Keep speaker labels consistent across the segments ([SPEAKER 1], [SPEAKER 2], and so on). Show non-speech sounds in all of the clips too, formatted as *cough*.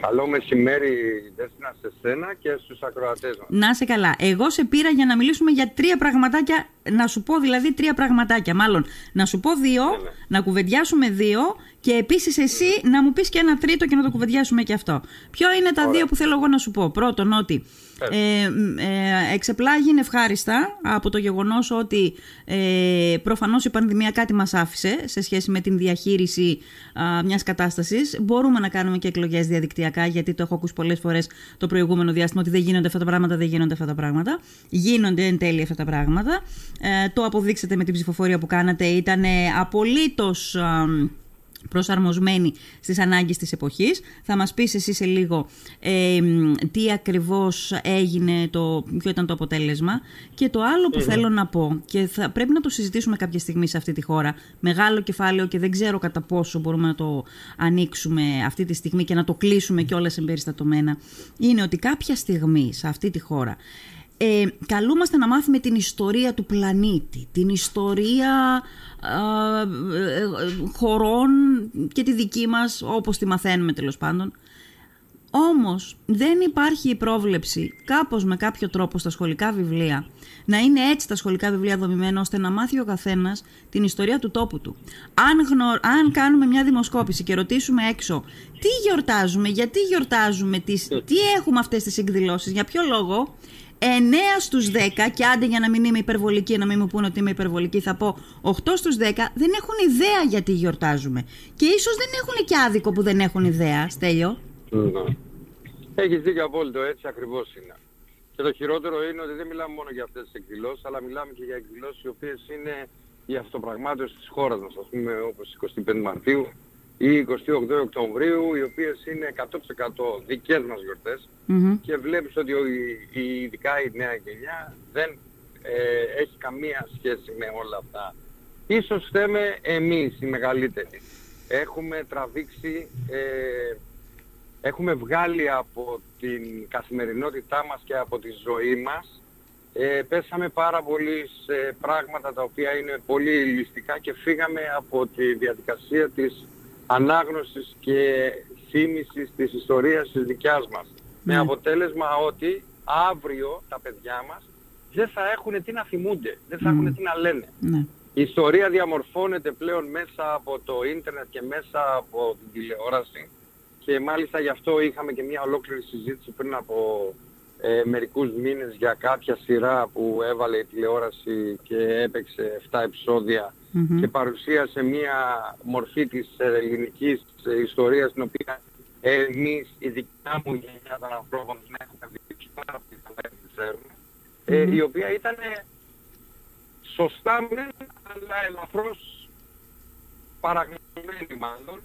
[SPEAKER 1] Καλό μεσημέρι, Δέσποινα, σε σένα και στους ακροατές μας.
[SPEAKER 2] Να σε καλά. Εγώ σε πήρα για να μιλήσουμε για τρία πραγματάκια, να σου πω δηλαδή τρία πραγματάκια, μάλλον να σου πω δύο,
[SPEAKER 1] Ναι, ναι.
[SPEAKER 2] να κουβεντιάσουμε δύο και επίσης εσύ να μου πεις και ένα τρίτο και να το κουβεντιάσουμε και αυτό. Ποιο είναι τα
[SPEAKER 1] Ωραία.
[SPEAKER 2] δύο που θέλω εγώ να σου πω; Πρώτον ότι
[SPEAKER 1] Πες.
[SPEAKER 2] ε, μ, ε, εξεπλάγει ευχάριστα από το γεγονός ότι ε, προφανώς η πανδημία κάτι μας άφησε σε σχέση με την διαχείριση α, μιας κατάστασης. Μπορούμε να κάνουμε και εκλογές διαδικτυακά γιατί το έχω ακούσει πολλές φορές το προηγούμενο διάστημα ότι δεν γίνονται αυτά τα πράγματα, δεν γίνονται αυτά τα πράγματα. Γίνονται εν τέλει αυτά τα πράγματα. Ε, το αποδείξατε με την ψηφοφορία που κάνατε. Ήταν απολύτως... α, προσαρμοσμένη στις ανάγκες της εποχής. Θα μας πεις εσύ σε λίγο ε, μ, τι ακριβώς έγινε, το, ποιο ήταν το αποτέλεσμα. Και το άλλο που θέλω να πω, και θα, πρέπει να το συζητήσουμε κάποια στιγμή σε αυτή τη χώρα, μεγάλο κεφάλαιο και δεν ξέρω κατά πόσο μπορούμε να το ανοίξουμε αυτή τη στιγμή και να το κλείσουμε κιόλας εμπεριστατωμένα, είναι ότι κάποια στιγμή σε αυτή τη χώρα ε, καλούμαστε να μάθουμε την ιστορία του πλανήτη, την ιστορία α, ε, ε, χωρών και τη δική μας, όπως τη μαθαίνουμε τέλος πάντων. Όμως δεν υπάρχει η πρόβλεψη κάπως με κάποιο τρόπο στα σχολικά βιβλία να είναι έτσι τα σχολικά βιβλία δομημένα ώστε να μάθει ο καθένας την ιστορία του τόπου του. Αν, γνω- αν κάνουμε μια δημοσκόπηση και ρωτήσουμε έξω τι γιορτάζουμε, γιατί γιορτάζουμε, τις, τι έχουμε αυτές τις εκδηλώσεις, για ποιο λόγο, 9 στους 10, και άντε για να μην είμαι υπερβολική, να μην μου πούνε ότι είμαι υπερβολική, θα πω 8 στους 10 δεν έχουν ιδέα γιατί γιορτάζουμε. Και ίσως δεν έχουν και άδικο που δεν έχουν ιδέα, Στέλιο.
[SPEAKER 1] Ναι. Έχεις δίκιο απόλυτο, έτσι ακριβώς είναι. Και το χειρότερο είναι ότι δεν μιλάμε μόνο για αυτές τις εκδηλώσεις, αλλά μιλάμε και για εκδηλώσεις οι οποίες είναι η αυτοπραγμάτωση της χώρας μας, ας πούμε όπως η 25 Μαρτίου ή η 28 Οκτωβρίου, οι οποίες είναι 100% δικές μας γιορτές
[SPEAKER 2] Μμμ.
[SPEAKER 1] και βλέπεις ότι ο- η- η- ειδικά η νέα γενιά δεν ε, έχει καμία σχέση με όλα αυτά. Ίσως θέμε εμείς οι μεγαλύτεροι. Έχουμε τραβήξει, ε, έχουμε βγάλει από την καθημερινότητά μας και από τη ζωή μας ε, πέσαμε πάρα πολύ σε πράγματα τα οποία είναι πολύ ληστικά και φύγαμε από τη διαδικασία της ανάγνωσης και θύμησης της ιστορίας της δικιάς μας. Με
[SPEAKER 2] Ναι.
[SPEAKER 1] αποτέλεσμα ότι αύριο τα παιδιά μας δεν θα έχουν τι να θυμούνται, δεν θα
[SPEAKER 2] Μμ.
[SPEAKER 1] έχουν τι να λένε.
[SPEAKER 2] Ναι.
[SPEAKER 1] Η ιστορία διαμορφώνεται πλέον μέσα από το ίντερνετ και μέσα από την τηλεόραση και μάλιστα γι' αυτό είχαμε και μια ολόκληρη συζήτηση πριν από ε, μερικούς μήνες για κάποια σειρά που έβαλε η τηλεόραση και έπαιξε 7 επεισόδια
[SPEAKER 2] Μμμ.
[SPEAKER 1] και παρουσίασε μια μορφή της ελληνικής ε, ιστορίας την οποία εμείς, η δικιά μου γενιά των ανθρώπων, την έχουμε δει πάρα πολύ καλά και την ξέρουμε, ε,
[SPEAKER 2] Μμμ.
[SPEAKER 1] η οποία ήταν σωστά μεν, αλλά ελαφρώς παραγνωμένη μάλλον,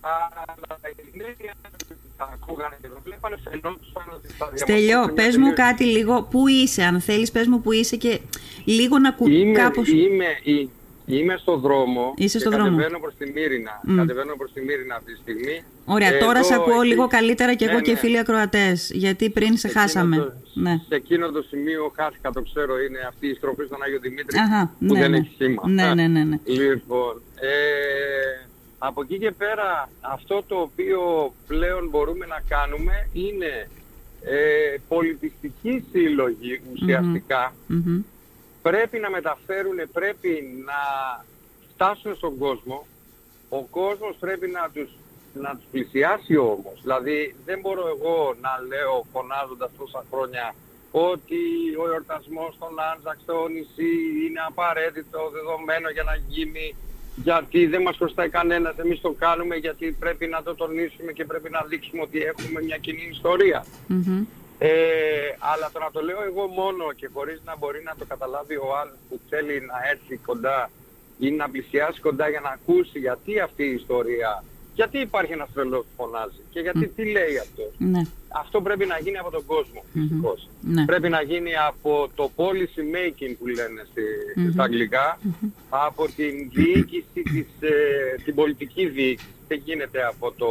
[SPEAKER 1] αλλά οι νέοι άνθρωποι που τα ακούγανε και το βλέπανε φαινόντουσαν ότι θα
[SPEAKER 2] Στέλιο,
[SPEAKER 1] διαμορφώσουν μια
[SPEAKER 2] πες μου
[SPEAKER 1] τελείως-
[SPEAKER 2] κάτι λίγο. Πού είσαι, αν θέλεις πες μου που είσαι και λίγο να κου...
[SPEAKER 1] Είμαι,
[SPEAKER 2] κάπως...
[SPEAKER 1] είμαι, εί- είμαι στο δρόμο
[SPEAKER 2] Είσαι
[SPEAKER 1] και
[SPEAKER 2] στο δρόμο.
[SPEAKER 1] κατεβαίνω προς τη Μύρινα.
[SPEAKER 2] Μμ.
[SPEAKER 1] Κατεβαίνω προς τη Μύρινα αυτή τη στιγμή.
[SPEAKER 2] Ωραία,
[SPEAKER 1] Ε,
[SPEAKER 2] τώρα
[SPEAKER 1] εδώ
[SPEAKER 2] σε ακούω
[SPEAKER 1] εκεί-
[SPEAKER 2] λίγο καλύτερα και
[SPEAKER 1] Ναι,
[SPEAKER 2] εγώ και οι
[SPEAKER 1] ναι.
[SPEAKER 2] φίλοι ακροατές, γιατί πριν σε
[SPEAKER 1] Σε εκείνο
[SPEAKER 2] χάσαμε.
[SPEAKER 1] το-
[SPEAKER 2] Ναι.
[SPEAKER 1] Σε εκείνο το σημείο χάθηκα, το ξέρω, είναι αυτή η στροφή στον Άγιο Δημήτρη
[SPEAKER 2] Αχα,
[SPEAKER 1] που
[SPEAKER 2] ναι,
[SPEAKER 1] δεν
[SPEAKER 2] ναι.
[SPEAKER 1] έχει σήμα.
[SPEAKER 2] Ναι, ναι, ναι, ναι.
[SPEAKER 1] Λοιπόν, ε, από εκεί και πέρα αυτό το οποίο πλέον μπορούμε να κάνουμε είναι ε, πολιτιστική σύλλογη ουσιαστικά
[SPEAKER 2] Μμμ.
[SPEAKER 1] Πρέπει να μεταφέρουν, πρέπει να φτάσουν στον κόσμο. Ο κόσμος πρέπει να τους, να τους πλησιάσει όμως. Δηλαδή δεν μπορώ εγώ να λέω φωνάζοντας τόσα χρόνια ότι ο εορτασμός των Άντζακ στο νησί είναι απαραίτητο δεδομένο για να γίνει γιατί δεν μας χρωστάει κανένας, εμείς το κάνουμε γιατί πρέπει να το τονίσουμε και πρέπει να δείξουμε ότι έχουμε μια κοινή ιστορία.
[SPEAKER 2] Μμμ.
[SPEAKER 1] Ε, αλλά το να το λέω εγώ μόνο και χωρίς να μπορεί να το καταλάβει ο άλλος που θέλει να έρθει κοντά ή να πλησιάσει κοντά για να ακούσει γιατί αυτή η ιστορία, γιατί υπάρχει ένας τρελός που φωνάζει και γιατί τι λέει αυτός.
[SPEAKER 2] Ναι.
[SPEAKER 1] Αυτό πρέπει να γίνει από τον κόσμο,
[SPEAKER 2] Μμμ.
[SPEAKER 1] δυστυχώς.
[SPEAKER 2] Ναι.
[SPEAKER 1] Πρέπει να γίνει από το policy making που λένε στη,
[SPEAKER 2] Μμμ.
[SPEAKER 1] στα αγγλικά, από την διοίκηση, της, ε, την πολιτική διοίκηση. Δεν γίνεται από, το,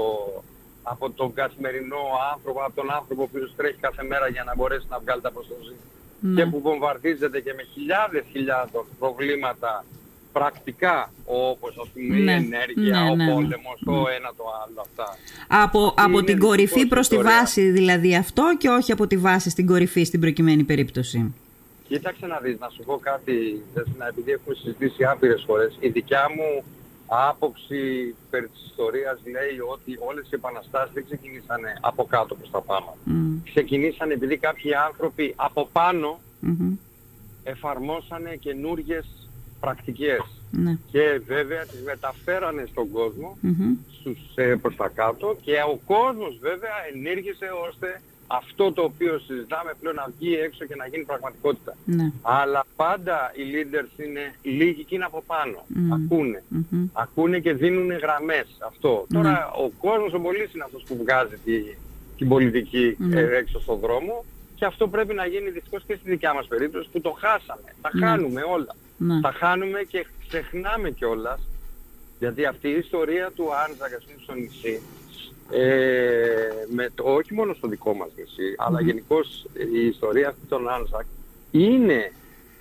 [SPEAKER 1] από τον καθημερινό άνθρωπο, από τον άνθρωπο που τρέχει κάθε μέρα για να μπορέσει να βγάλει τα προστοζή.
[SPEAKER 2] Ναι.
[SPEAKER 1] Και που βομβαρδίζεται και με χιλιάδες χιλιάδων προβλήματα πρακτικά, όπως ας πούμε η
[SPEAKER 2] Ναι,
[SPEAKER 1] ενέργεια,
[SPEAKER 2] ναι,
[SPEAKER 1] ο
[SPEAKER 2] ναι, ναι.
[SPEAKER 1] πόλεμος, το ένα το άλλο αυτά.
[SPEAKER 2] Από,
[SPEAKER 1] Αυτή
[SPEAKER 2] από
[SPEAKER 1] είναι
[SPEAKER 2] την κορυφή
[SPEAKER 1] δυστυχώς
[SPEAKER 2] προς τη
[SPEAKER 1] ιστορία.
[SPEAKER 2] βάση δηλαδή αυτό και όχι από τη βάση στην κορυφή στην προκειμένη περίπτωση.
[SPEAKER 1] Κοίταξε να δεις, να σου πω κάτι, Δέσποινα, επειδή έχουμε συζητήσει άπειρες φορές. Η δικιά μου άποψη περί της ιστορίας λέει ότι όλες οι επαναστάσεις δεν ξεκινήσανε από κάτω προς τα πάνω.
[SPEAKER 2] Μμ,
[SPEAKER 1] Ξεκινήσανε επειδή κάποιοι άνθρωποι από πάνω
[SPEAKER 2] μμμ,
[SPEAKER 1] εφαρμόσανε καινούργιες πρακτικές.
[SPEAKER 2] Ναι.
[SPEAKER 1] Και βέβαια τις μεταφέρανε στον κόσμο
[SPEAKER 2] Μμμ,
[SPEAKER 1] στους, ε, προς τα κάτω και ο κόσμος βέβαια ενήργησε ώστε αυτό το οποίο συζητάμε πλέον να βγει έξω και να γίνει πραγματικότητα.
[SPEAKER 2] Ναι.
[SPEAKER 1] Αλλά πάντα οι leaders είναι λίγοι και είναι από πάνω.
[SPEAKER 2] Μμ.
[SPEAKER 1] Ακούνε.
[SPEAKER 2] Μμμ,
[SPEAKER 1] Ακούνε και δίνουν γραμμές. Αυτό.
[SPEAKER 2] Ναι.
[SPEAKER 1] Τώρα ο κόσμος ο πολίτης είναι αυτός που βγάζει τη, την πολιτική
[SPEAKER 2] Ναι.
[SPEAKER 1] ε, έξω στον δρόμο και αυτό πρέπει να γίνει δυστυχώς και στη δικιά μας περίπτωση που το χάσαμε. Τα
[SPEAKER 2] Ναι.
[SPEAKER 1] χάνουμε όλα.
[SPEAKER 2] Ναι.
[SPEAKER 1] Τα χάνουμε και ξεχνάμε κιόλας. Γιατί αυτή η ιστορία του Άντζακ, ας πούμε, στο νησί, ε, με το, όχι μόνο στο δικό μας νησί, αλλά γενικώς η ιστορία αυτή των Άντζακ είναι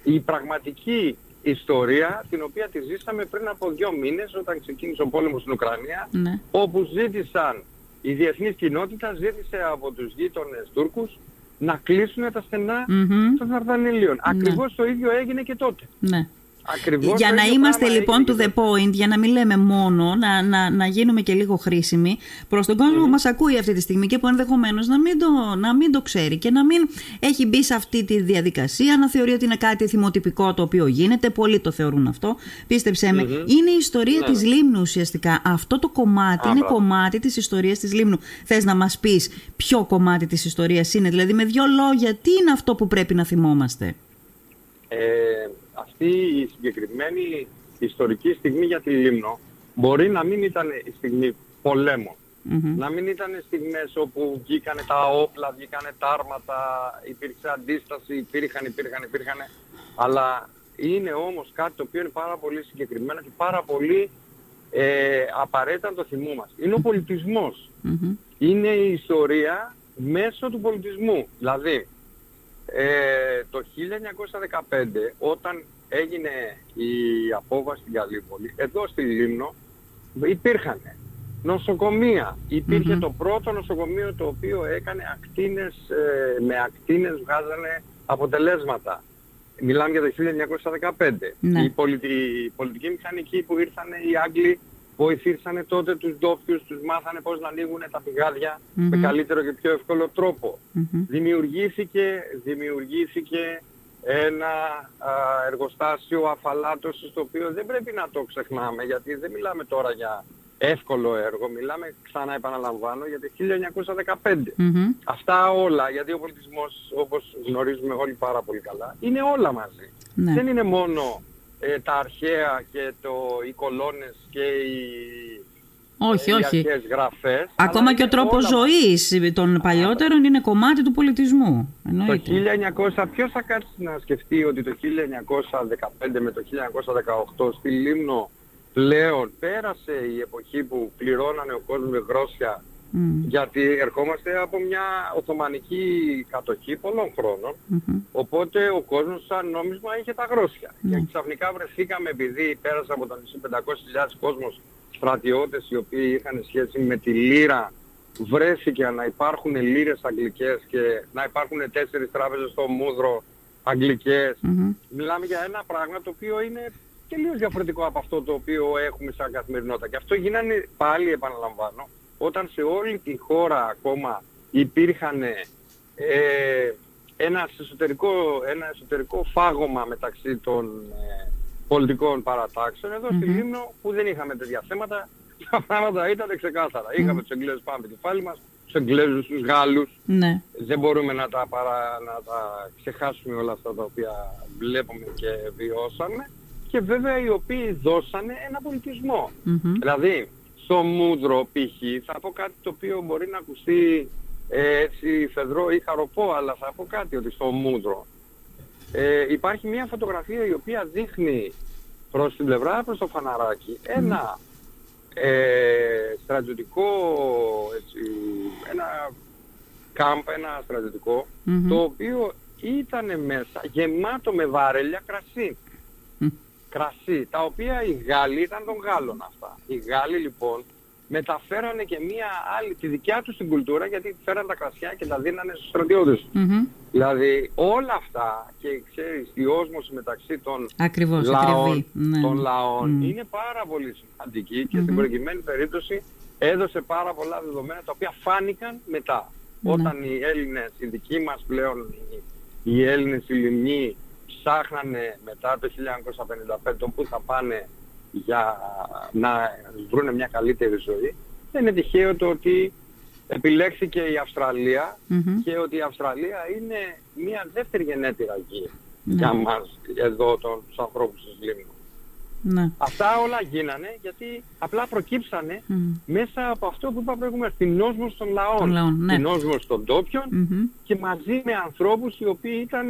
[SPEAKER 1] η πραγματική ιστορία την οποία τη ζήσαμε πριν από δύο μήνες όταν ξεκίνησε ο πόλεμος στην Ουκρανία
[SPEAKER 2] Ναι.
[SPEAKER 1] όπου ζήτησαν, η διεθνής κοινότητα ζήτησε από τους γείτονες Τούρκους να κλείσουν τα στενά
[SPEAKER 2] Μμμ,
[SPEAKER 1] των Δαρδανηλίων. Ακριβώς το ίδιο έγινε και τότε.
[SPEAKER 2] Ναι.
[SPEAKER 1] Ακριβώς
[SPEAKER 2] Για
[SPEAKER 1] το
[SPEAKER 2] να
[SPEAKER 1] ίδιο
[SPEAKER 2] είμαστε
[SPEAKER 1] πράγμα
[SPEAKER 2] λοιπόν
[SPEAKER 1] έγινε
[SPEAKER 2] to
[SPEAKER 1] και
[SPEAKER 2] the point, για να μην λέμε μόνο, να, να, να γίνουμε και λίγο χρήσιμοι προς τον κόσμο που μας ακούει αυτή τη στιγμή και που ενδεχομένως να μην, το, να μην το ξέρει και να μην έχει μπει σε αυτή τη διαδικασία, να θεωρεί ότι είναι κάτι θυμοτυπικό το οποίο γίνεται, πολλοί το θεωρούν αυτό, πίστεψέ με. Είναι η ιστορία
[SPEAKER 1] Ναι.
[SPEAKER 2] της Λίμνου ουσιαστικά. Αυτό το κομμάτι
[SPEAKER 1] Α,
[SPEAKER 2] είναι
[SPEAKER 1] μπράβο.
[SPEAKER 2] κομμάτι της ιστορίας της Λίμνου. Θες να μας πεις ποιο κομμάτι της ιστορίας είναι, δηλαδή με δύο λόγια, τι είναι αυτό που πρέπει να θυμόμαστε;
[SPEAKER 1] Ε, αυτή η συγκεκριμένη ιστορική στιγμή για τη Λίμνο μπορεί να μην ήταν η στιγμή πολέμων.
[SPEAKER 2] Μμμ.
[SPEAKER 1] Να μην ήταν στιγμές όπου βγήκανε τα όπλα, βγήκανε τα άρματα, υπήρξε αντίσταση, υπήρχαν, υπήρχαν, υπήρχαν. Αλλά είναι όμως κάτι το οποίο είναι πάρα πολύ συγκεκριμένο και πάρα πολύ ε, απαραίτητα να το θυμόμαστε. Είναι ο πολιτισμός.
[SPEAKER 2] Μμμ.
[SPEAKER 1] είναι η ιστορία μέσω του πολιτισμού. Δηλαδή, ε, το 1915 όταν έγινε η απόβαση στην Καλύπολη, εδώ στη Λίμνο υπήρχαν νοσοκομεία. Υπήρχε
[SPEAKER 2] Μμμ.
[SPEAKER 1] το πρώτο νοσοκομείο το οποίο έκανε ακτίνες, ε, με ακτίνες βγάζανε αποτελέσματα. Μιλάμε για το 1915.
[SPEAKER 2] Ναι.
[SPEAKER 1] Η, πολιτι, η πολιτική μηχανική που ήρθαν οι Άγγλοι βοηθήσανε τότε τους ντόπιους, τους μάθανε πώς να ανοίγουν τα πηγάδια με
[SPEAKER 2] Μμμ.
[SPEAKER 1] καλύτερο και πιο εύκολο τρόπο.
[SPEAKER 2] Μμμ.
[SPEAKER 1] Δημιουργήθηκε, δημιουργήθηκε ένα α, εργοστάσιο αφαλάτωσης το οποίο δεν πρέπει να το ξεχνάμε γιατί δεν μιλάμε τώρα για εύκολο έργο, μιλάμε ξανά επαναλαμβάνω για το 1915.
[SPEAKER 2] Μμμ.
[SPEAKER 1] Αυτά όλα, γιατί ο πολιτισμός όπως γνωρίζουμε όλοι πάρα πολύ καλά, είναι όλα μαζί.
[SPEAKER 2] Ναι.
[SPEAKER 1] Δεν είναι μόνο ε, τα αρχαία και το, οι κολόνες και οι,
[SPEAKER 2] Όχι,
[SPEAKER 1] οι
[SPEAKER 2] όχι.
[SPEAKER 1] αρχαίες γραφές.
[SPEAKER 2] Ακόμα
[SPEAKER 1] αλλά
[SPEAKER 2] και ο
[SPEAKER 1] είναι
[SPEAKER 2] τρόπος
[SPEAKER 1] όλα μαζί.
[SPEAKER 2] ζωής των παλιότερων είναι κομμάτι του πολιτισμού.
[SPEAKER 1] Το
[SPEAKER 2] Εννοείται.
[SPEAKER 1] 1900, ποιος θα κάτσει να σκεφτεί ότι το 1915 με το 1918 στη Λίμνο πλέον πέρασε η εποχή που πληρώνανε ο κόσμος με γρόσια
[SPEAKER 2] Μμ,
[SPEAKER 1] γιατί ερχόμαστε από μια Οθωμανική κατοχή πολλών χρόνων
[SPEAKER 2] μμμ.
[SPEAKER 1] οπότε ο κόσμος σαν νόμισμα είχε τα γρόσια
[SPEAKER 2] Ναι.
[SPEAKER 1] και ξαφνικά βρεθήκαμε επειδή πέρασε από το νησί 500.000 κόσμος στρατιώτες οι οποίοι είχαν σχέση με τη λίρα βρέθηκε να υπάρχουν λίρες αγγλικές και να υπάρχουν τέσσερις τράπεζες στο Μούδρο αγγλικές
[SPEAKER 2] Μμμ.
[SPEAKER 1] Μιλάμε για ένα πράγμα το οποίο είναι τελείως διαφορετικό από αυτό το οποίο έχουμε σαν καθημερινότητα. Και αυτό γίνανε πάλι επαναλαμβάνω όταν σε όλη τη χώρα ακόμα υπήρχαν ε, ένα, εσωτερικό, ένα εσωτερικό φάγωμα μεταξύ των ε, πολιτικών παρατάξεων. Εδώ στη
[SPEAKER 2] Μμμ.
[SPEAKER 1] Λίμνο που δεν είχαμε τέτοια θέματα, *laughs* τα πράγματα ήταν ξεκάθαρα. Είχαμε τους Εγγλέζους πάνω από το κεφάλι μας, τους Εγγλέζους, τους Γάλλους,
[SPEAKER 2] Ναι.
[SPEAKER 1] δεν μπορούμε να τα, παρα, να τα ξεχάσουμε όλα αυτά τα οποία βλέπουμε και βιώσαμε και βέβαια οι οποίοι δώσανε ένα πολιτισμό.
[SPEAKER 2] Μμμ.
[SPEAKER 1] Δηλαδή, στο Μούδρο π.χ. θα πω κάτι το οποίο μπορεί να ακουστεί ε, έτσι φεδρό ή χαροπό, αλλά θα πω κάτι ότι στο Μούδρο ε, υπάρχει μια φωτογραφία η οποία δείχνει προς την πλευρά, προς το φαναράκι, ένα ε, στρατιωτικό, έτσι, ένα κάμπ, ένα στρατιωτικό,
[SPEAKER 2] Μμμ.
[SPEAKER 1] το οποίο ήταν μέσα γεμάτο με βάρελια κρασί.
[SPEAKER 2] Μμ.
[SPEAKER 1] Κρασί, τα οποία οι Γάλλοι ήταν των Γάλλων αυτά. Οι Γάλλοι λοιπόν μεταφέρανε και μία άλλη, τη δικιά τους την κουλτούρα γιατί φέραν τα κρασιά και τα δίνανε στους στρατιώτες. Δηλαδή όλα αυτά και ξέρεις η όσμωση μεταξύ των
[SPEAKER 2] Ακριβώς,
[SPEAKER 1] λαών,
[SPEAKER 2] ναι.
[SPEAKER 1] των λαών είναι πάρα πολύ σημαντική και στην προκειμένη περίπτωση έδωσε πάρα πολλά δεδομένα τα οποία φάνηκαν μετά.
[SPEAKER 2] Ναι.
[SPEAKER 1] Όταν οι Έλληνες, οι δικοί μας πλέον, οι, οι Έλληνες οι Λιμνοί ψάχνανε μετά το 1955 τον που θα πάνε για να βρουν μια καλύτερη ζωή, δεν είναι τυχαίο το ότι επιλέχθηκε η αυστραλια και ότι η Αυστραλία είναι μια δεύτερη γενέτειρα γη
[SPEAKER 2] Ναι.
[SPEAKER 1] για μας εδώ τον, τους ανθρώπους της Λίμνου.
[SPEAKER 2] Ναι.
[SPEAKER 1] Αυτά όλα γίνανε γιατί απλά προκύψανε
[SPEAKER 2] Μμμ.
[SPEAKER 1] μέσα από αυτό που είπα προηγουμένως, την όσμωση των λαών,
[SPEAKER 2] Των λαών, ναι.
[SPEAKER 1] την όσμωση των ντόπιων
[SPEAKER 2] Μμμ.
[SPEAKER 1] και μαζί με ανθρώπους οι οποίοι ήταν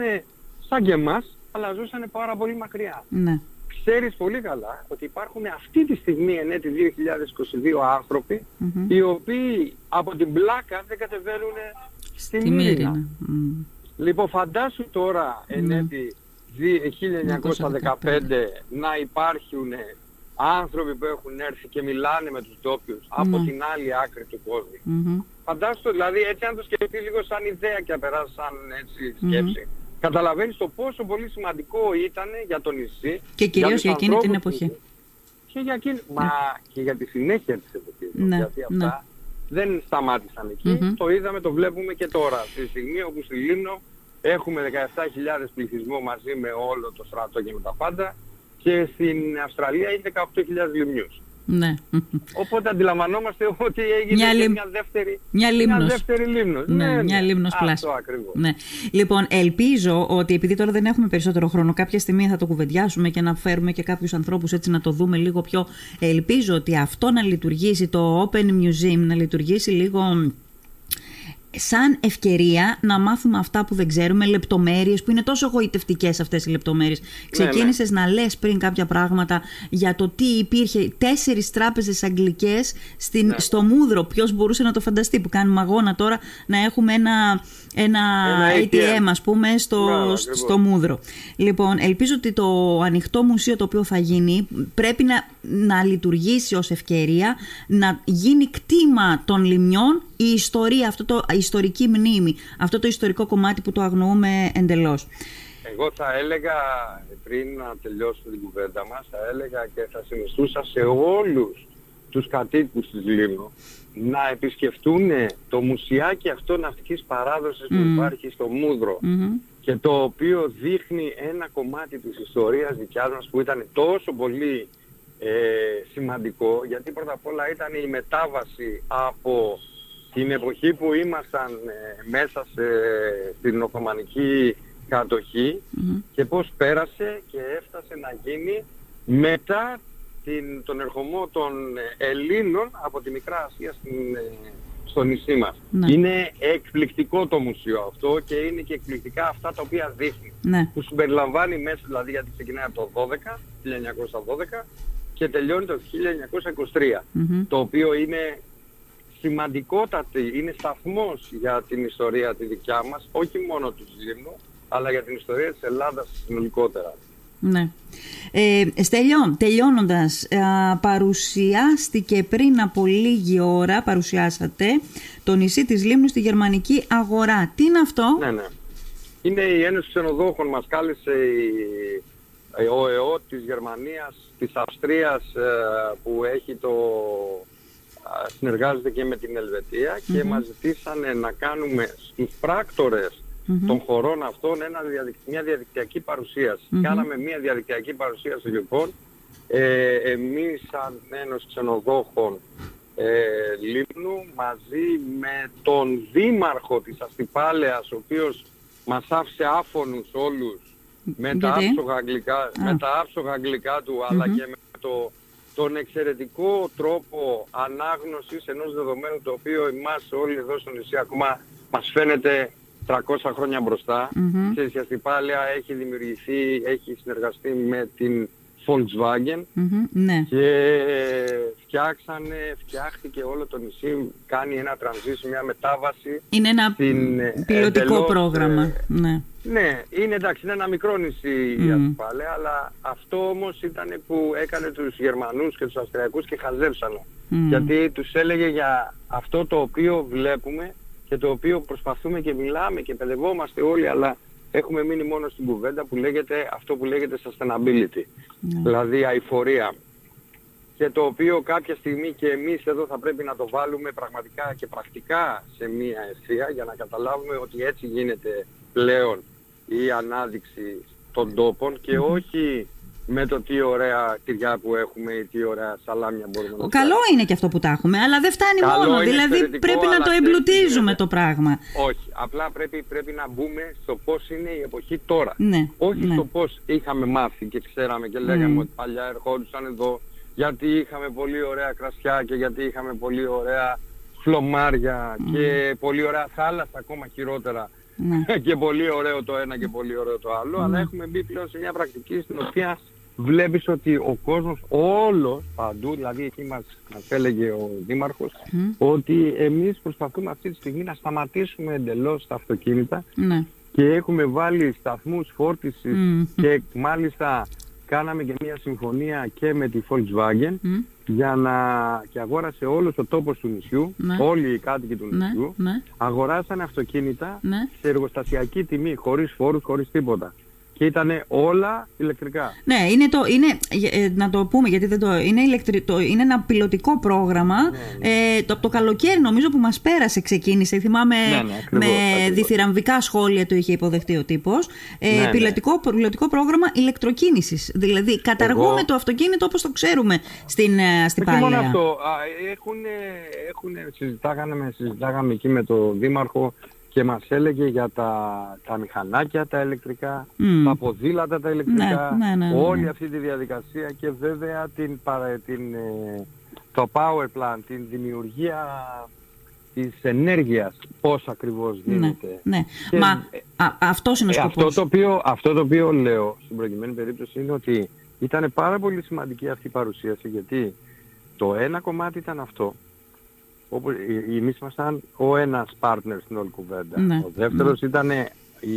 [SPEAKER 1] σαν και εμάς, αλλά ζούσαν πάρα πολύ μακριά.
[SPEAKER 2] Ναι.
[SPEAKER 1] Ξέρεις πολύ καλά ότι υπάρχουν αυτή τη στιγμή εν έτη 2022 άνθρωποι
[SPEAKER 2] Μμμ.
[SPEAKER 1] οι οποίοι από την πλάκα δεν κατεβαίνουν στη
[SPEAKER 2] Τη
[SPEAKER 1] Μύρινα.
[SPEAKER 2] Μύρινα. Μμ.
[SPEAKER 1] Λοιπόν, φαντάσου τώρα εν
[SPEAKER 2] Ναι.
[SPEAKER 1] έτη δι- 1915 να υπάρχουν άνθρωποι που έχουν έρθει και μιλάνε με τους ντόπιους από
[SPEAKER 2] Ναι.
[SPEAKER 1] την άλλη άκρη του κόσμου.
[SPEAKER 2] Μμμ.
[SPEAKER 1] Φαντάσου το, δηλαδή έτσι αν το σκεφτείς λίγο σαν ιδέα και να περάσεις σαν έτσι σκέψη. Καταλαβαίνεις το πόσο πολύ σημαντικό ήταν για το νησί.
[SPEAKER 2] Και κυρίως
[SPEAKER 1] τους
[SPEAKER 2] για εκείνη την
[SPEAKER 1] ανθρώπους
[SPEAKER 2] εποχή.
[SPEAKER 1] του- Και για, εκείνη, μα και για τη συνέχεια της εποχής.
[SPEAKER 2] Ναι,
[SPEAKER 1] γιατί
[SPEAKER 2] ναι.
[SPEAKER 1] αυτά δεν σταμάτησαν εκεί.
[SPEAKER 2] Μμμ.
[SPEAKER 1] Το είδαμε, το βλέπουμε και τώρα. Στη στιγμή όπου στη Λίμνο έχουμε 17.000 πληθυσμό μαζί με όλο το στρατό και με τα πάντα και στην Αυστραλία είναι 18.000 λιμνιούς.
[SPEAKER 2] Ναι.
[SPEAKER 1] Οπότε αντιλαμβανόμαστε ότι έγινε
[SPEAKER 2] Μια
[SPEAKER 1] και
[SPEAKER 2] λιμ-
[SPEAKER 1] μια δεύτερη,
[SPEAKER 2] Μια λίμνος.
[SPEAKER 1] δεύτερη λίμνος.
[SPEAKER 2] Ναι, μια λίμνος
[SPEAKER 1] Αυτό
[SPEAKER 2] πλάσιο.
[SPEAKER 1] ακριβώς.
[SPEAKER 2] Ναι. Λοιπόν, ελπίζω ότι επειδή τώρα δεν έχουμε περισσότερο χρόνο, κάποια στιγμή θα το κουβεντιάσουμε και να φέρουμε και κάποιους ανθρώπους έτσι να το δούμε λίγο πιο. Ελπίζω ότι αυτό να λειτουργήσει, το Open Museum, να λειτουργήσει λίγο σαν ευκαιρία να μάθουμε αυτά που δεν ξέρουμε, λεπτομέρειες που είναι τόσο εγωιτευτικές αυτές οι λεπτομέρειες. Ξεκίνησες να λες πριν κάποια πράγματα για το τι υπήρχε τέσσερις τράπεζες αγγλικές στην,
[SPEAKER 1] Ναι.
[SPEAKER 2] στο Μούδρο. Ποιος μπορούσε να το φανταστεί που κάνουμε αγώνα τώρα να έχουμε ένα, ένα,
[SPEAKER 1] Ένα
[SPEAKER 2] ATM,
[SPEAKER 1] ATM.
[SPEAKER 2] ας πούμε στο,
[SPEAKER 1] Μπράβο, ακριβώς.
[SPEAKER 2] στο Μούδρο. Λοιπόν, ελπίζω ότι το ανοιχτό μουσείο το οποίο θα γίνει πρέπει να, να λειτουργήσει ως ευκαιρία να γίνει κτήμα των λιμνιών η ιστορία, αυτό το, η ιστορική μνήμη, αυτό το ιστορικό κομμάτι που το αγνοούμε εντελώς.
[SPEAKER 1] Εγώ θα έλεγα, πριν να τελειώσουμε την κουβέντα μας, θα έλεγα και θα συνιστούσα σε όλους τους κατοίκους της Λίμνου να επισκεφτούν το μουσιάκι αυτό ναυτικής παράδοσης που
[SPEAKER 2] Μμμ.
[SPEAKER 1] υπάρχει στο Μούδρο
[SPEAKER 2] Μμμ.
[SPEAKER 1] και το οποίο δείχνει ένα κομμάτι της ιστορίας δικιάς μας που ήταν τόσο πολύ ε, σημαντικό γιατί πρώτα απ' όλα ήταν η μετάβαση από την εποχή που ήμασταν ε, μέσα σε, στην Οθωμανική κατοχή
[SPEAKER 2] Μμμ.
[SPEAKER 1] και πώς πέρασε και έφτασε να γίνει μετά την, τον ερχομό των ε, Ελλήνων από τη Μικρά Ασία στην, ε, στο νησί μας.
[SPEAKER 2] Ναι.
[SPEAKER 1] Είναι εκπληκτικό το μουσείο αυτό και είναι και εκπληκτικά αυτά τα οποία δείχνει.
[SPEAKER 2] Ναι.
[SPEAKER 1] Που συμπεριλαμβάνει μέσα, δηλαδή γιατί ξεκινάει από το 12, 1912 και τελειώνει το 1923.
[SPEAKER 2] Μμμ.
[SPEAKER 1] Το οποίο είναι σημαντικότατη, είναι σταθμός για την ιστορία τη δικιά μας, όχι μόνο του Λίμνου, αλλά για την ιστορία της Ελλάδας συνολικότερα.
[SPEAKER 2] Ναι. Ε, Στέλιο, τελειώνοντας, α, παρουσιάστηκε πριν από λίγη ώρα, παρουσιάσατε, το νησί της Λίμνου στη γερμανική αγορά. Τι είναι αυτό;
[SPEAKER 1] Ναι, ναι. Είναι η Ένωση Ξενοδόχων. Μας κάλεσε η- ο ΕΟ της Γερμανίας, της Αυστρίας ε, που έχει το... α, συνεργάζεται και με την ελβετια και μας ζητήσανε να κάνουμε στους πράκτορες
[SPEAKER 2] Μμμ.
[SPEAKER 1] των χωρών αυτών ένα διαδικ- μια διαδικτυακή παρουσίαση.
[SPEAKER 2] Μμμ.
[SPEAKER 1] Κάναμε μια διαδικτυακή παρουσίαση λοιπόν. Ε, εμείς σαν Ένωση Ξενοδόχων ε, Λίμνου μαζί με τον δήμαρχο της Αστυπάλαιας ο οποίος μας άφησε άφωνους όλους με τα,
[SPEAKER 2] Γιατί;
[SPEAKER 1] άψογα αγγλικά,
[SPEAKER 2] Α.
[SPEAKER 1] με τα άψογα αγγλικά του αλλά
[SPEAKER 2] Μμμ.
[SPEAKER 1] και με το, τον εξαιρετικό τρόπο ανάγνωσης ενός δεδομένου το οποίο εμάς όλοι εδώ στο νησί ακόμα μας φαίνεται 300 χρόνια μπροστά.
[SPEAKER 2] Μμμ.
[SPEAKER 1] Ξέρεις, η Αστυπάλαια έχει δημιουργηθεί, έχει συνεργαστεί με την Volkswagen
[SPEAKER 2] ναι.
[SPEAKER 1] και φτιάξανε, φτιάχτηκε όλο το νησί, κάνει ένα transition, μια μετάβαση.
[SPEAKER 2] Είναι ένα
[SPEAKER 1] στην, ε,
[SPEAKER 2] πιλωτικό
[SPEAKER 1] εντελώς,
[SPEAKER 2] πρόγραμμα.
[SPEAKER 1] ε,
[SPEAKER 2] ναι.
[SPEAKER 1] Ναι, είναι εντάξει, είναι ένα μικρό νησί η Αστυπάλαια, αλλά αυτό όμως ήταν που έκανε τους Γερμανούς και τους Αυστριακούς και χαζέψανε. Γιατί τους έλεγε για αυτό το οποίο βλέπουμε και το οποίο προσπαθούμε και μιλάμε και παιδευόμαστε όλοι, αλλά έχουμε μείνει μόνο στην κουβέντα που λέγεται αυτό που λέγεται sustainability, δηλαδή αηφορία. Και το οποίο κάποια στιγμή και εμείς εδώ θα πρέπει να το βάλουμε πραγματικά και πρακτικά σε μία ευθεία για να καταλάβουμε ότι έτσι γίνεται πλέον η ανάδειξη των τόπων και όχι με το τι ωραία τυριά που έχουμε ή τι ωραία σαλάμια μπορούμε να
[SPEAKER 2] Καλό είναι και αυτό που τα έχουμε, αλλά δεν φτάνει
[SPEAKER 1] Καλό
[SPEAKER 2] μόνο.
[SPEAKER 1] είναι
[SPEAKER 2] Δηλαδή
[SPEAKER 1] εξαιρετικό,
[SPEAKER 2] πρέπει να
[SPEAKER 1] αλλά
[SPEAKER 2] το
[SPEAKER 1] ξέρεις τι
[SPEAKER 2] εμπλουτίζουμε
[SPEAKER 1] γίνεται.
[SPEAKER 2] το πράγμα.
[SPEAKER 1] Όχι. Απλά πρέπει, πρέπει να μπούμε στο πώς είναι η εποχή τώρα.
[SPEAKER 2] Ναι,
[SPEAKER 1] Όχι
[SPEAKER 2] ναι.
[SPEAKER 1] στο πώς είχαμε μάθει και ξέραμε και λέγαμε ότι παλιά ερχόντουσαν εδώ γιατί είχαμε πολύ ωραία κρασιά και γιατί είχαμε πολύ ωραία φλωμάρια και πολύ ωραία θάλασσα ακόμα χειρότερα
[SPEAKER 2] Ναι. *laughs*
[SPEAKER 1] και πολύ ωραίο το ένα και πολύ ωραίο το άλλο αλλά έχουμε μπει πλέον σε μια πρακτική στην οποία βλέπεις ότι ο κόσμος όλος παντού δηλαδή εκεί μας, μας έλεγε ο Δήμαρχος ότι εμείς προσπαθούμε αυτή τη στιγμή να σταματήσουμε εντελώς τα αυτοκίνητα
[SPEAKER 2] Ναι.
[SPEAKER 1] και έχουμε βάλει σταθμούς φόρτισης
[SPEAKER 2] Μμμ.
[SPEAKER 1] και μάλιστα κάναμε και μια συμφωνία και με τη Volkswagen
[SPEAKER 2] Μμ.
[SPEAKER 1] για να και αγόρασε όλος ο τόπος του νησιού,
[SPEAKER 2] Ναι.
[SPEAKER 1] όλοι οι κάτοικοι του
[SPEAKER 2] Ναι,
[SPEAKER 1] νησιού,
[SPEAKER 2] ναι.
[SPEAKER 1] αγοράσανε αυτοκίνητα
[SPEAKER 2] Ναι.
[SPEAKER 1] σε εργοστασιακή τιμή, χωρίς φόρους, χωρίς τίποτα. Και ήταν όλα ηλεκτρικά.
[SPEAKER 2] Ναι, είναι το, είναι, ε, να το πούμε γιατί δεν το, είναι, ηλεκτρι, το, είναι ένα πιλωτικό πρόγραμμα. Ε, το, το καλοκαίρι νομίζω που μας πέρασε ξεκίνησε. Θυμάμαι
[SPEAKER 1] Ναι, ναι, ακριβώς,
[SPEAKER 2] με
[SPEAKER 1] ακριβώς.
[SPEAKER 2] διθυραμβικά σχόλια το είχε υποδεχτεί ο τύπος. Ε,
[SPEAKER 1] Ναι, ναι.
[SPEAKER 2] πιλωτικό, πιλωτικό πρόγραμμα ηλεκτροκίνησης. Δηλαδή καταργούμε
[SPEAKER 1] Εγώ-
[SPEAKER 2] το αυτοκίνητο όπως το ξέρουμε στην, ε, στην
[SPEAKER 1] Όχι μόνο
[SPEAKER 2] Πάλαια.
[SPEAKER 1] αυτό. Α, έχουνε, έχουνε, συζητάγαμε, συζητάγαμε εκεί με το Δήμαρχο και μας έλεγε για τα, τα μηχανάκια τα ηλεκτρικά,
[SPEAKER 2] Μμ.
[SPEAKER 1] τα ποδήλατα τα ηλεκτρικά,
[SPEAKER 2] Ναι, ναι, ναι, ναι.
[SPEAKER 1] όλη αυτή τη διαδικασία και βέβαια την, παρα- την, ε, το power plant, την δημιουργία της ενέργειας, πώς ακριβώς
[SPEAKER 2] Ναι,
[SPEAKER 1] γίνεται.
[SPEAKER 2] ναι.
[SPEAKER 1] Και-
[SPEAKER 2] Μα α, αυτός είναι ο
[SPEAKER 1] Ε,
[SPEAKER 2] σκοπός.
[SPEAKER 1] αυτό, το οποίο, αυτό το οποίο λέω στην προκειμένη περίπτωση είναι ότι ήταν πάρα πολύ σημαντική αυτή η παρουσίαση γιατί το ένα κομμάτι ήταν αυτό όπου ε, εμείς ήμασταν ο ένας partner στην όλη κουβέντα.
[SPEAKER 2] Ναι,
[SPEAKER 1] Ο δεύτερος ήταν η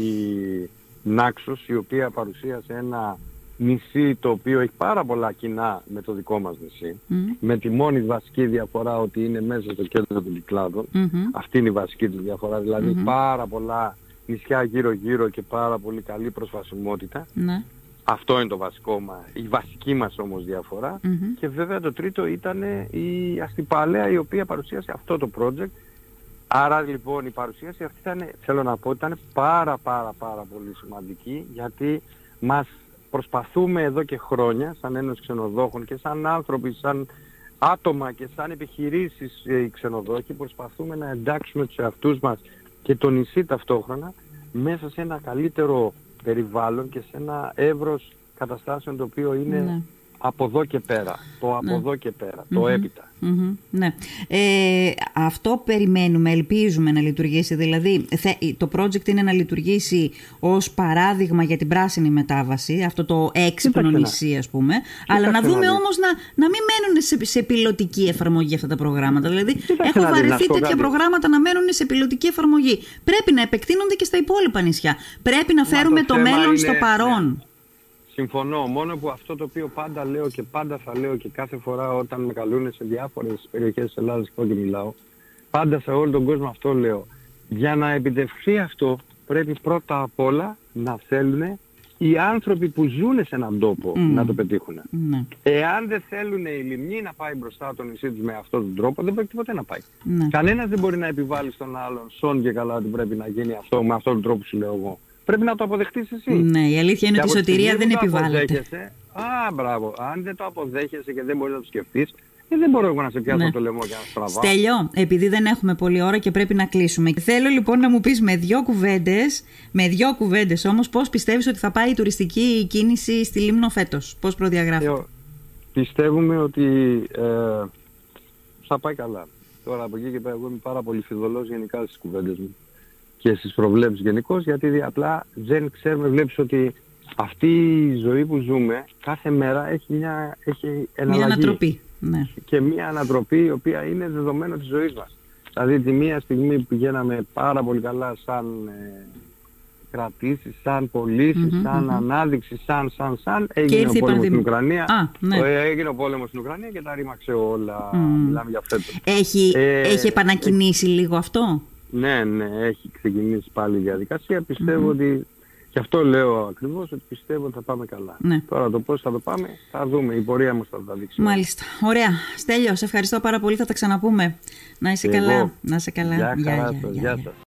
[SPEAKER 1] Νάξος η οποία παρουσίασε ένα νησί το οποίο έχει πάρα πολλά κοινά με το δικό μας νησί
[SPEAKER 2] Μμ.
[SPEAKER 1] με τη μόνη βασική διαφορά ότι είναι μέσα στο κέντρο των κυκλάδων
[SPEAKER 2] Μμμ.
[SPEAKER 1] αυτή είναι η βασική του διαφορά. Δηλαδή πάρα πολλά νησιά γύρω-γύρω και πάρα πολύ καλή προσβασιμότητα.
[SPEAKER 2] Ναι.
[SPEAKER 1] Αυτό είναι το βασικό μας, η βασική μας όμως διαφορά.
[SPEAKER 2] Μμμ.
[SPEAKER 1] Και βέβαια το τρίτο ήταν η Αστυπαλέα η οποία παρουσίασε αυτό το project. Άρα λοιπόν η παρουσίαση αυτή ήταν, θέλω να πω, ήταν πάρα πάρα πάρα πολύ σημαντική γιατί μας προσπαθούμε εδώ και χρόνια σαν Ένωση Ξενοδόχων και σαν άνθρωποι, σαν άτομα και σαν επιχειρήσεις ε, οι ξενοδόχοι προσπαθούμε να εντάξουμε τους εαυτούς μας και το νησί ταυτόχρονα μέσα σε ένα καλύτερο περιβάλλον και σε ένα εύρος καταστάσεων το οποίο είναι
[SPEAKER 2] Ναι.
[SPEAKER 1] Από εδώ και πέρα. Το από εδώ και πέρα. Το έπειτα.
[SPEAKER 2] Μμμ, ναι. Ε, αυτό περιμένουμε, ελπίζουμε να λειτουργήσει. Δηλαδή, θε- το project είναι να λειτουργήσει ως παράδειγμα για την πράσινη μετάβαση, αυτό το έξυπνο
[SPEAKER 1] Κοίταξε να.
[SPEAKER 2] νησί, ας πούμε. αλλά να
[SPEAKER 1] να
[SPEAKER 2] δούμε
[SPEAKER 1] δεις.
[SPEAKER 2] όμως να, να μην μένουν σε, σε πιλωτική εφαρμογή αυτά τα προγράμματα. Δηλαδή,
[SPEAKER 1] Κοίταξε
[SPEAKER 2] έχω
[SPEAKER 1] να δεις, να
[SPEAKER 2] βαρεθεί
[SPEAKER 1] σου πω
[SPEAKER 2] τέτοια
[SPEAKER 1] κάτι.
[SPEAKER 2] προγράμματα να μένουν σε πιλωτική εφαρμογή. Πρέπει να επεκτείνονται και στα υπόλοιπα νησιά. Πρέπει να φέρουμε
[SPEAKER 1] το
[SPEAKER 2] το,
[SPEAKER 1] θέμα
[SPEAKER 2] μέλλον
[SPEAKER 1] είναι-
[SPEAKER 2] στο παρόν.
[SPEAKER 1] Συμφωνώ. Μόνο που αυτό το οποίο πάντα λέω και πάντα θα λέω και κάθε φορά όταν με καλούν σε διάφορες περιοχές της Ελλάδας και και μιλάω, πάντα σε όλο τον κόσμο αυτό λέω. Για να επιτευχθεί αυτό πρέπει πρώτα απ' όλα να θέλουν οι άνθρωποι που ζουν σε έναν τόπο να το πετύχουν.
[SPEAKER 2] Ναι.
[SPEAKER 1] Εάν δεν θέλουν η λιμνή να πάει μπροστά το νησί τους με αυτόν τον τρόπο, δεν πρέπει ποτέ να πάει.
[SPEAKER 2] Ναι.
[SPEAKER 1] Κανένας δεν μπορεί να επιβάλλει στον άλλον σόν και καλά ότι πρέπει να γίνει αυτό με αυτόν τον τρόπο που σου λέω εγώ. Πρέπει να το αποδεχτείς εσύ.
[SPEAKER 2] ναι, η αλήθεια είναι
[SPEAKER 1] Και
[SPEAKER 2] ότι η
[SPEAKER 1] από τη
[SPEAKER 2] σωτηρία
[SPEAKER 1] στιγμή
[SPEAKER 2] δεν
[SPEAKER 1] που το
[SPEAKER 2] επιβάλλεται.
[SPEAKER 1] αποδέχεσαι, Α, μπράβο. Αν δεν το αποδέχεσαι και δεν μπορείς να το σκεφτείς, ε, δεν μπορώ εγώ να σε πιάσω
[SPEAKER 2] Ναι.
[SPEAKER 1] το λαιμό και να στραβάω.
[SPEAKER 2] Στέλιο, επειδή δεν έχουμε πολλή ώρα και πρέπει να κλείσουμε. Θέλω λοιπόν να μου πεις με δύο κουβέντες, με δύο κουβέντες όμως, πώς πιστεύεις ότι θα πάει η τουριστική κίνηση στη Λίμνο φέτος; Πώς προδιαγράφει.
[SPEAKER 1] Ε, πιστεύουμε ότι ε, θα πάει καλά. Τώρα από εκεί και πέρα εγώ είμαι πάρα πολύ φιδωλός γενικά στις κουβέντες μου και στις προβλέψεις γενικώ γιατί απλά δεν ξέρουμε, βλέπεις ότι αυτή η ζωή που ζούμε κάθε μέρα έχει, μια, έχει
[SPEAKER 2] Μια ανατροπή. Ναι.
[SPEAKER 1] και μια ανατροπή η οποία είναι δεδομένο της ζωής μας. Δηλαδή τη μία στιγμή που πηγαίναμε πάρα πολύ καλά σαν ε, κρατήσεις, σαν πωλήσεις,
[SPEAKER 2] Μμμ,
[SPEAKER 1] σαν
[SPEAKER 2] μμμ.
[SPEAKER 1] ανάδειξη, σαν, σαν, σαν,
[SPEAKER 2] ήρθε
[SPEAKER 1] έγινε
[SPEAKER 2] η
[SPEAKER 1] ο πόλεμος στην
[SPEAKER 2] πανδημία.
[SPEAKER 1] Ουκρανία.
[SPEAKER 2] Α, ναι.
[SPEAKER 1] Ε, Έγινε ο πόλεμος στην Ουκρανία και τα ρήμαξε όλα.
[SPEAKER 2] Μμ.
[SPEAKER 1] Μιλάμε για φέτος.
[SPEAKER 2] Έχει,
[SPEAKER 1] Ε,
[SPEAKER 2] έχει επανακινήσει λίγο αυτό;
[SPEAKER 1] Ναι, ναι, έχει ξεκινήσει πάλι η διαδικασία. Πιστεύω ότι, και αυτό λέω ακριβώς, ότι πιστεύω ότι θα πάμε καλά.
[SPEAKER 2] Ναι.
[SPEAKER 1] Τώρα το πώς θα το πάμε, θα δούμε. Η πορεία μας θα τα δείξει.
[SPEAKER 2] Μάλιστα. Ωραία. Στέλιος, σε ευχαριστώ πάρα πολύ. Θα τα ξαναπούμε. Να είσαι
[SPEAKER 1] Και
[SPEAKER 2] καλά.
[SPEAKER 1] εγώ.
[SPEAKER 2] Να είσαι καλά.
[SPEAKER 1] Γεια
[SPEAKER 2] Γεια,
[SPEAKER 1] χαρά
[SPEAKER 2] γεια,
[SPEAKER 1] σας,
[SPEAKER 2] γεια,
[SPEAKER 1] γεια
[SPEAKER 2] γεια.
[SPEAKER 1] σας.